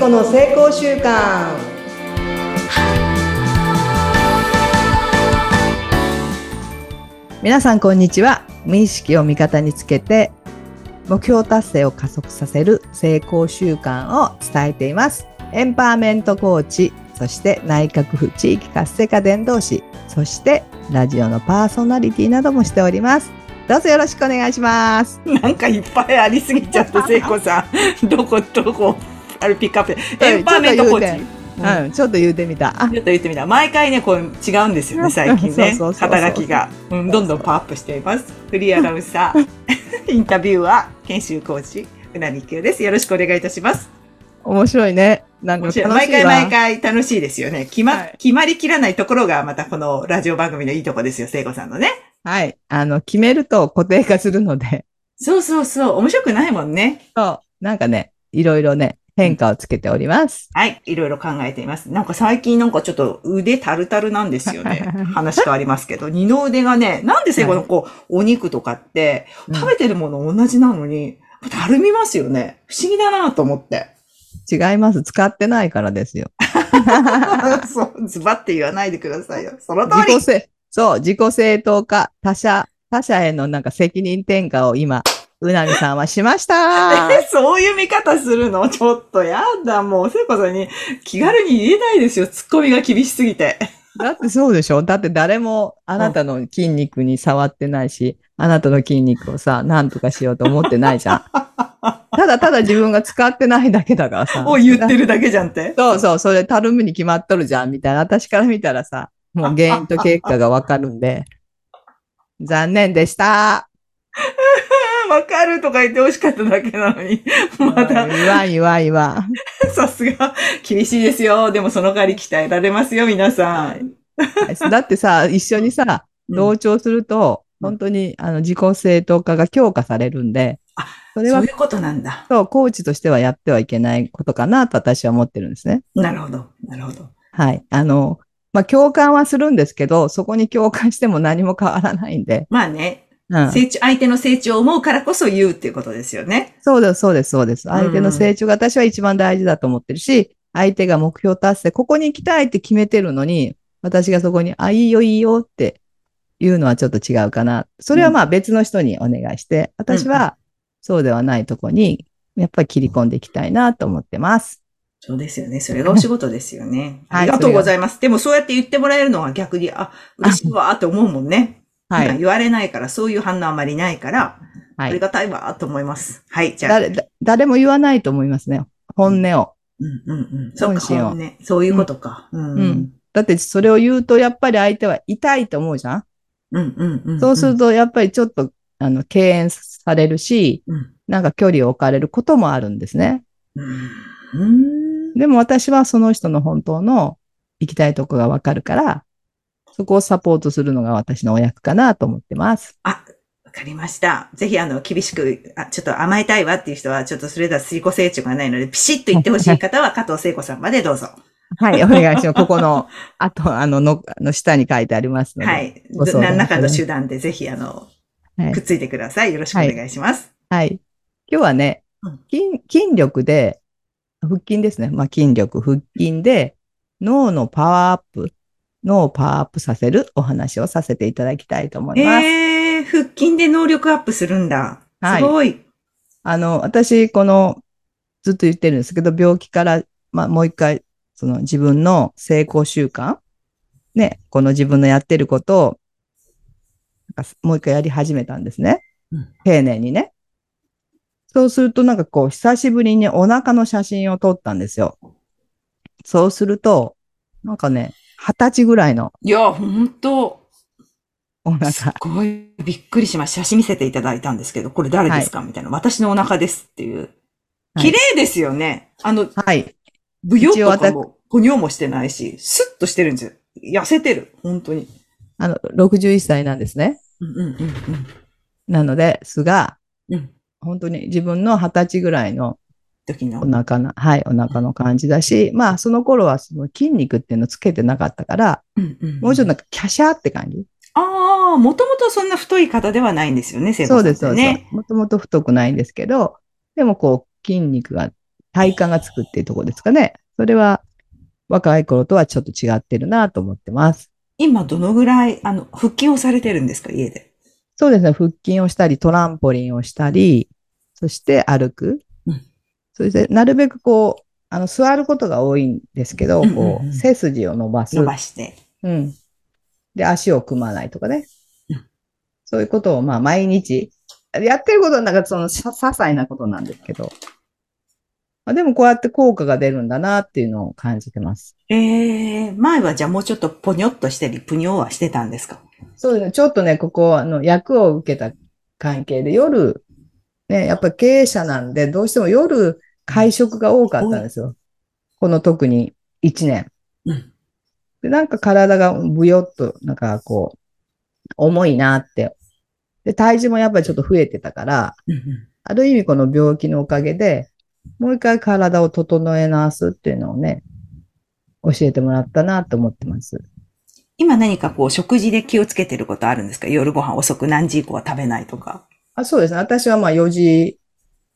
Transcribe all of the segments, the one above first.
子の成功習慣皆さんこんにちは。無意識を味方につけて目標達成を加速させる成功習慣を伝えています。エンパワーメントコーチそして内閣府地域活性化伝道師そしてラジオのパーソナリティなどもしております。どうぞよろしくお願いします。なんかいっぱいありすぎちゃって、聖子さん。どこ、どこ、あれピックアップ。エンパワーメントコーチ。うんうん、ちょっと言うてみた。あちょっと言ってみた。毎回ね、こう違うんですよね、最近ね。肩書きが、うん。どんどんパワーアップしています。フリーアナウンサー、インタビュアー、研修講師、うなみきゅうです。よろしくお願いいたします。面白いね。なんか毎回毎回楽しいですよね。決ま、はい決まりきらないところがまたこのラジオ番組のいいとこですよ、聖子さんのね。はい。あの、決めると固定化するので、そうそうそう。面白くないもんね。そう、なんかね、いろいろね、変化をつけております。はい。いろいろ考えています。なんか最近なんかちょっと腕タルタルなんですよね。話変わりますけど、二の腕がね、なんで聖子のこう、お肉とかって、うん食べてるもの同じなのに、たるみますよね。不思議だなと思って。違います。使ってないからですよ。そう、ズバって言わないでくださいよ。その通りそう、自己正当化、他者、他者へのなんか責任転嫁を今、うなみさんはしました。えそういう見方するの？ちょっとやだ。もう、聖子さんに気軽に言えないですよ。ツッコミが厳しすぎて。だってそうでしょ？だって誰もあなたの筋肉に触ってないし、あなたの筋肉をさ、なんとかしようと思ってないじゃん。ただただ自分が使ってないだけだからさ。を言ってるだけじゃんって。そうそう、それたるむに決まっとるじゃん、みたいな。私から見たらさ、もう原因と結果がわかるんで、残念でした。わかるとか言って欲しかっただけなのに。まだ、言わん言わん言わん。さすが、厳しいですよ。でもその代わり鍛えられますよ、皆さん。だってさ、一緒にさ、同調すると、うん本当にあの自己正当化が強化されるんであ、それはそういうことなんだ。そう、コーチとしてはやってはいけないことかなと私は思ってるんですね。なるほど。なるほど。はい。あの、まあ、共感はするんですけど、そこに共感しても何も変わらないんで。まあね、うん。成長、相手の成長を思うからこそ言うっていうことですよね。そうです、そうです、そうです。ん相手の成長が私は一番大事だと思ってるし、相手が目標達成、ここに行きたいって決めてるのに、私がそこに、あ、いいよ、いいよって言うのはちょっと違うかな。それはまあ別の人にお願いして、私はそうではないとこに、やっぱり切り込んでいきたいなと思ってます。そうですよね。それがお仕事ですよね。はいありがとうございます。でもそうやって言ってもらえるのは逆に、あ、嬉しいわーって思うもんね。はい。今言われないから、そういう反応あまりないから、はい。ありがたいわーと思います。はい、じゃあ。誰、も言わないと思いますね。本音を。うんうんうん。そっか、本心を本音そういうことか。うん。だってそれを言うと、やっぱり相手は痛いと思うじゃん？うんうんうん。そうすると、やっぱりちょっと、あの、敬遠されるし、うん。なんか距離を置かれることもあるんですね。うん。うん。でも私はその人の本当の行きたいとこがわかるから、そこをサポートするのが私のお役かなと思ってます。あ、わかりました。ぜひ、あの、厳しく、あ、ちょっと甘えたいわっていう人は、ちょっとそれでは自己成長がないので、ピシッと言ってほしい方は、加藤聖子さんまでどうぞ。はい、お願いします。ここの、あと、あの、の、あの下に書いてありますので。はい。何らかの手段で、ぜひ、あの、はいくっついてください。よろしくお願いします。はい。今日はねうん、筋、筋力で、腹筋ですね。まあ、筋力、腹筋で、脳のパワーアップ、脳をパワーアップさせるお話をさせていただきたいと思います。えー、腹筋で能力アップするんだ。はいすごい。あの、私、この、ずっと言ってるんですけど、病気から、まあ、もう一回、その自分の成功習慣、ね、この自分のやってることを、なんかもう一回やり始めたんですね。うん丁寧にね。そうすると、なんかこう、久しぶりにお腹の写真を撮ったんですよ。そうすると、なんかね、二十歳ぐらいのいや、ほんと、お腹。すごいびっくりしました。写真見せていただいたんですけど、これ誰ですか、みたいな。私のお腹ですっていう。はい綺麗ですよね。あの、はい。ブヨ一応私とかも、哺乳もしてないし、スッとしてるんですよ。痩せてる。本当に。あの、61歳なんですね。うんうんうんなので、すが、うん。うん。本当に自分の二十歳ぐらいの時の。お腹の、はい、お腹の感じだし、まあ、その頃はその筋肉っていうのつけてなかったから、うんうんもうちょっとなんか、キャシャーって感じ。ああ、もともとそんな太い方ではないんですよね、聖子さんってそうです、そうですね。。もともと太くないんですけど、でもこう、筋肉が体幹がつくっていうところですかね。それは若い頃とはちょっと違ってるなと思ってます。今どのぐらい、あの、腹筋をされてるんですか、家で？そうですね。腹筋をしたり、トランポリンをしたり、そして歩く。うんそして、なるべくこう、あの、座ることが多いんですけど、こう、背筋を伸ばす。伸ばして。うん。で、足を組まないとかねうん。そういうことを、まあ、毎日、やってることはなんかその、さ些細なことなんですけど。まあ、でも、こうやって効果が出るんだなっていうのを感じてます。ええ前はじゃあもうちょっとポニョっとしたり、ぷにょはしてたんですか？そうですね。ちょっとね、ここ、あの、役を受けた関係で、夜、ね、やっぱり経営者なんで、どうしても夜、会食が多かったんですよ。この特に1年。うん。で、なんか体がぶよっと、なんかこう、重いなって。で、体重もやっぱりちょっと増えてたから、うんうんある意味この病気のおかげで、もう一回体を整え直すっていうのをね、教えてもらったなと思ってます。今何かこう食事で気をつけてることあるんですか？夜ご飯遅く何時以降は食べないとか。あ、そうですね。私はまあ4時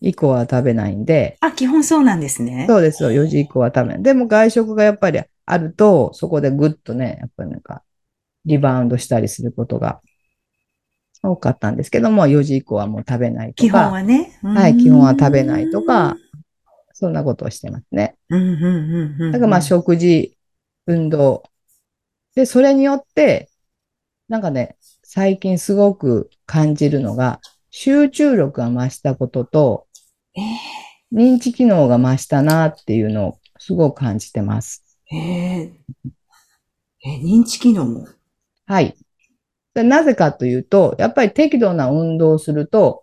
以降は食べないんで、あ、基本そうなんですね。そうですよ。4時以降は食べない。でも外食がやっぱりあると、そこでぐっとね、やっぱりなんか、リバウンドしたりすることが多かったんですけども、4時以降はもう食べないと基本か、はね。はい、基本は食べないとか、そんなことをしてますね。うんうんうん。だからまあ食事、運動。で、それによって、なんかね、最近すごく感じるのが、集中力が増したことと、え認知機能が増したなっていうのをすごく感じてます。ー、えー、え、認知機能も？はい。でなぜかというと、やっぱり適度な運動をすると、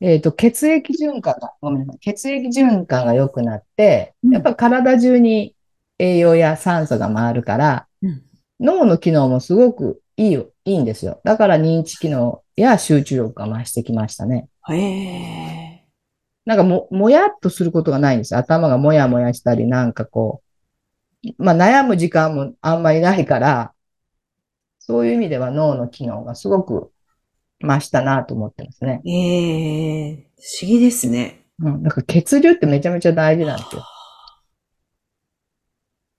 えっと、血液循環が、ごめんなさい。血液循環が良くなって、うんやっぱ体中に栄養や酸素が回るから、うん脳の機能もすごくいいよ、いいんですよ。だから認知機能や集中力が増してきましたね。ええなんかも、もやっとすることがないんですよ。頭がもやもやしたり、なんかこう、まあ悩む時間もあんまりないから、そういう意味では脳の機能がすごく増したなと思ってますね。ええ不思議ですね。うん。だから血流ってめちゃめちゃ大事なんですよ。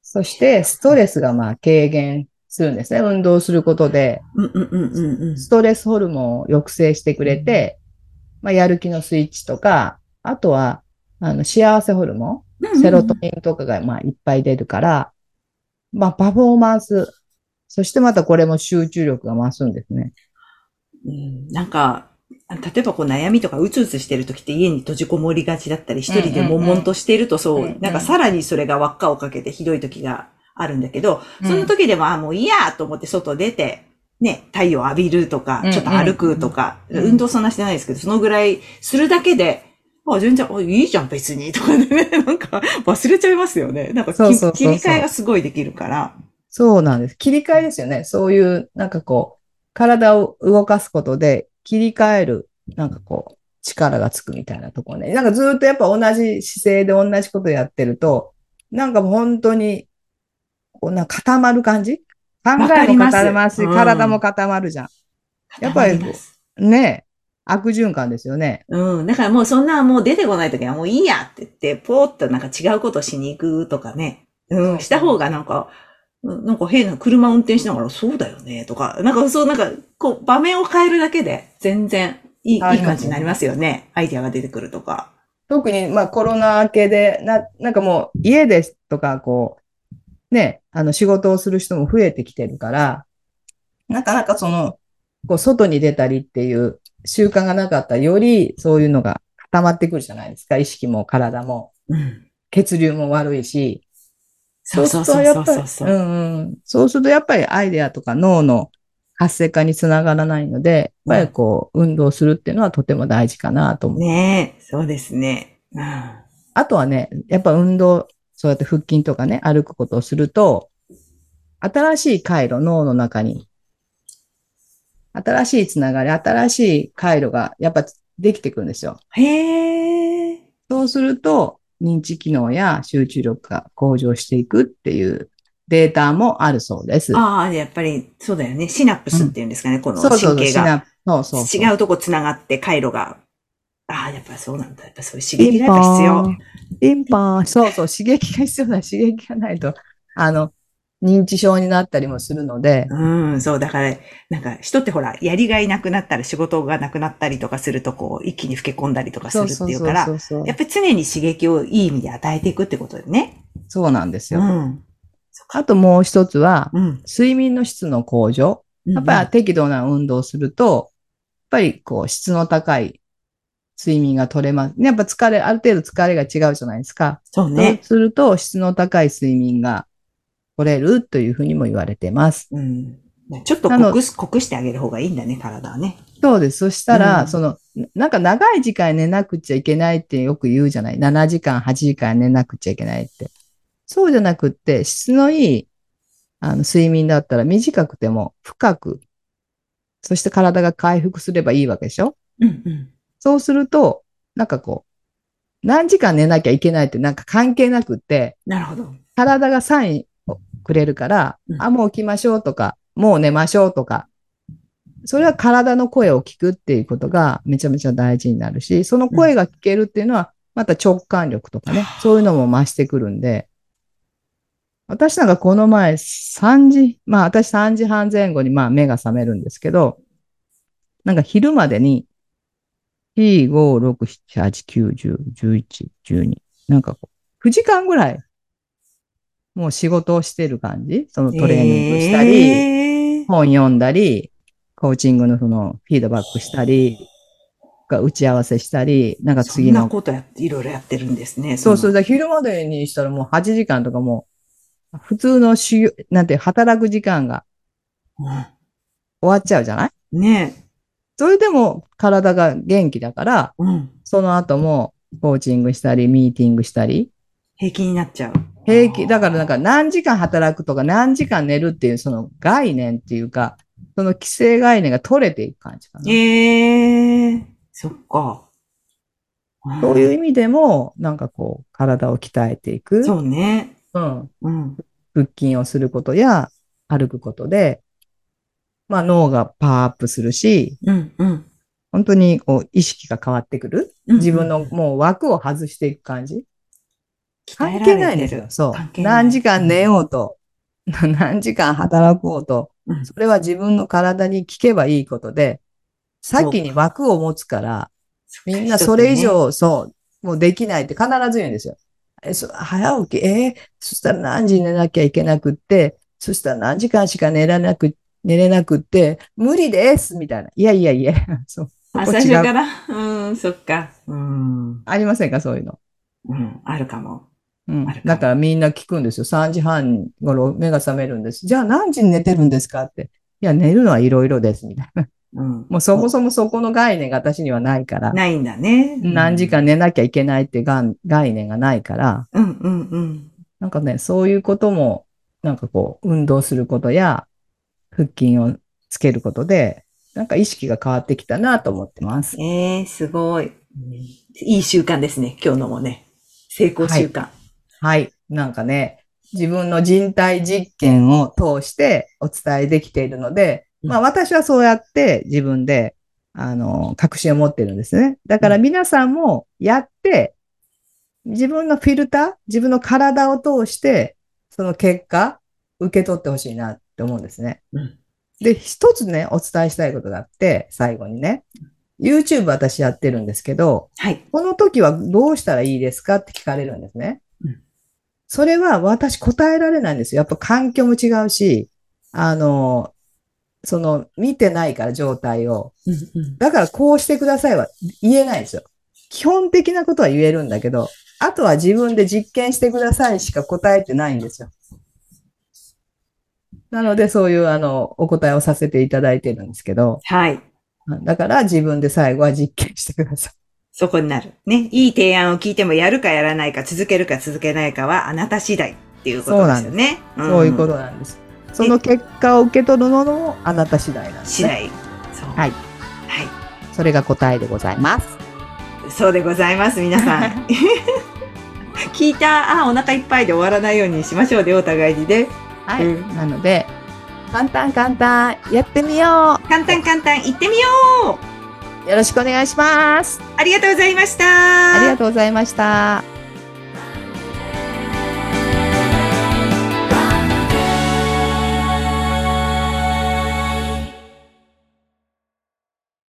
そして、ストレスがまあ軽減するんですね。運動することで、うんうんうんうんうん。ストレスホルモンを抑制してくれて、まあやる気のスイッチとか、あとは、あの、幸せホルモンセロトニンとかがまあいっぱい出るから、まあパフォーマンス、そしてまたこれも集中力が増すんですね。うんなんか、例えばこう悩みとかうつうつしてる時って家に閉じこもりがちだったり、一人で悶々としているとそう、なんかさらにそれが輪っかをかけてひどい時があるんだけど、うんその時でも、あ、もういいやと思って外出て、ね、太陽浴びるとかちょっと歩くとか、うん運動そんなしてないですけど、そのぐらいするだけで、あ、全然、あいいじゃん別に、とかね、なんか忘れちゃいますよね。なんかきそうそう切り替えがすごいできるから。そうなんです。切り替えですよね。そういう、なんかこう、体を動かすことで切り替える、なんかこう、力がつくみたいなところね。なんかずっとやっぱ同じ姿勢で同じことやってると、なんか本当に、こうな固まる感じ？考えも固まるし、うん体も固まるじゃん。やっぱりねえ。悪循環ですよね。うん。だからもうそんなもう出てこないときはもういいやって言って、ポーっとなんか違うことしに行くとかね。うん。した方がなんか、うんなんか変な車運転しながらそうだよねとか、なんかそうなんか、こう場面を変えるだけで全然いい、いい感じになりますよね。アイディアが出てくるとか。特に、まあコロナ明けで、な、なんかもう家ですとか、こう、ね、あの仕事をする人も増えてきてるから、なかなかその、こう外に出たりっていう習慣がなかったら、よりそういうのが固まってくるじゃないですか。意識も体も、うん。血流も悪いし。そうそうそうそうそうそう。うんうん。そうするとやっぱりアイデアとか脳の活性化につながらないので、やっぱりこう、運動するっていうのはとても大事かなと思う。ねえ、そうですね。うん。あとはね、やっぱ運動、そうやって腹筋とかね、歩くことをすると、新しい回路、脳の中に、新しいつながり、新しい回路がやっぱできてくるんですよ。へえ。そうすると、認知機能や集中力が向上していくっていうデータもあるそうです。ああ、やっぱりそうだよね。シナプスっていうんですかね、このそうそうそう、神経が。そうそうそう。違うとこ繋がって回路がああ、やっぱそうなんだ。やっぱそういう刺激がやっぱ必要。ピンポーン。そうそう、刺激が必要な刺激がないと、あの、認知症になったりもするので、うん、そう、だから、なんか、人ってほら、やりがいなくなったら仕事がなくなったりとかすると、こう、一気に老け込んだりとかするっていうから、やっぱり常に刺激をいい意味で与えていくってことだよね。そうなんですよ。うん。あともう一つは、うん。睡眠の質の向上。やっぱり適度な運動をすると、やっぱりこう質の高い睡眠が取れます。やっぱ疲れ、ある程度疲れが違うじゃないですか。そうそうね。すると質の高い睡眠が取れるというふうにも言われてます。うん。ちょっと濃くす、濃くしてあげる方がいいんだね、体はね。そうです。そしたら、うんその、なんか長い時間寝なくちゃいけないってよく言うじゃない。7時間、8時間寝なくちゃいけないって。そうじゃなくって、質のいい、あの、睡眠だったら短くても深く、そして体が回復すればいいわけでしょ？うんうん。そうすると、なんかこう、何時間寝なきゃいけないってなんか関係なくって、なるほど。体がサインをくれるから、うんあ、もう起きましょうとか、もう寝ましょうとか、それは体の声を聞くっていうことがめちゃめちゃ大事になるし、その声が聞けるっていうのは、また直感力とかね、そういうのも増してくるんで、私なんかこの前3時、まあ私3時半前後にまあ目が覚めるんですけど、なんか昼までに4、5、6、7、8、9、10、11、12、なんかこう、9時間ぐらい、もう仕事をしてる感じ？そのトレーニングしたり、えー。本読んだり、コーチングのそのフィードバックしたり、が打ち合わせしたり、なんかそんな次の、ことやって、いろいろやってるんですね。そうそう、昼までにしたらもう8時間とかもう、普通の修行、なんて働く時間が終わっちゃうじゃない？ねそれでも体が元気だから、え。うん。その後もコーチングしたり、ミーティングしたり、平気になっちゃう。平気、だからなんか何時間働くとか何時間寝るっていうその概念っていうか、その規制概念が取れていく感じかな。ええそっか。そういう意味でも、なんかこう、体を鍛えていく。そうね。うん。うん。腹筋をすることや、歩くことで、まあ脳がパワーアップするし、うん。うん。本当にこう、意識が変わってくる。うん自分のもう枠を外していく感じ。関係ないんですよ。そう何時間寝ようと、何時間働こうと、うんそれは自分の体に聞けばいいことで、先に枠を持つから、みんなそれ以上、そう、もうできないって必ず言うんですよ。え、そ早起き、えーそしたら何時に寝なきゃいけなくって、そしたら何時間しか寝らなく、寝れなくって、無理ですみたいな。いやいやいや、そう。あ、最初から？うん、そっか。うん。ありませんかそういうの。うん、あるかも。うんだからみんな聞くんですよ。3時半頃目が覚めるんです。じゃあ何時に寝てるんですかって。いや、寝るのはいろいろです。みたいな。うん。もうそもそもそこの概念が私にはないから。ないんだね。何時間寝なきゃいけないってがん概念がないから。うん、うん、うん。なんかね、そういうことも、なんかこう、運動することや、腹筋をつけることで、なんか意識が変わってきたなと思ってます。ええすごい。いい習慣ですね。今日のもね。成功習慣。はい。なんかね、自分の人体実験を通してお伝えできているので、うんまあ私はそうやって自分で、あの、確信を持ってるんですね。だから皆さんもやって、自分のフィルター、自分の体を通して、その結果、受け取ってほしいなって思うんですね。うんで、一つね、お伝えしたいことがあって、最後にね。YouTube 私やってるんですけど、はい。この時はどうしたらいいですかって聞かれるんですね。うんそれは私答えられないんですよ。やっぱ環境も違うし、あの、その見てないから状態を。うん、うん。だからこうしてくださいは言えないんですよ。基本的なことは言えるんだけど、あとは自分で実験してくださいしか答えてないんですよ。なのでそういうあの、お答えをさせていただいてるんですけど、はい。だから自分で最後は実験してください。そこになる。ね。いい提案を聞いてもやるかやらないか、続けるか続けないかはあなた次第っていうことですよね。そういうことなんです。その結果を受け取るのもあなた次第なんです、ね。次第。そう。はい。はそれが答えでございます。い。そうでございます、皆さん。聞いた、あ、お腹いっぱいで終わらないようにしましょうね、お互いにね。はい。うんなので、簡単簡単、やってみよう簡単簡単、行ってみようよろしくお願いします。ありがとうございました。ありがとうございました。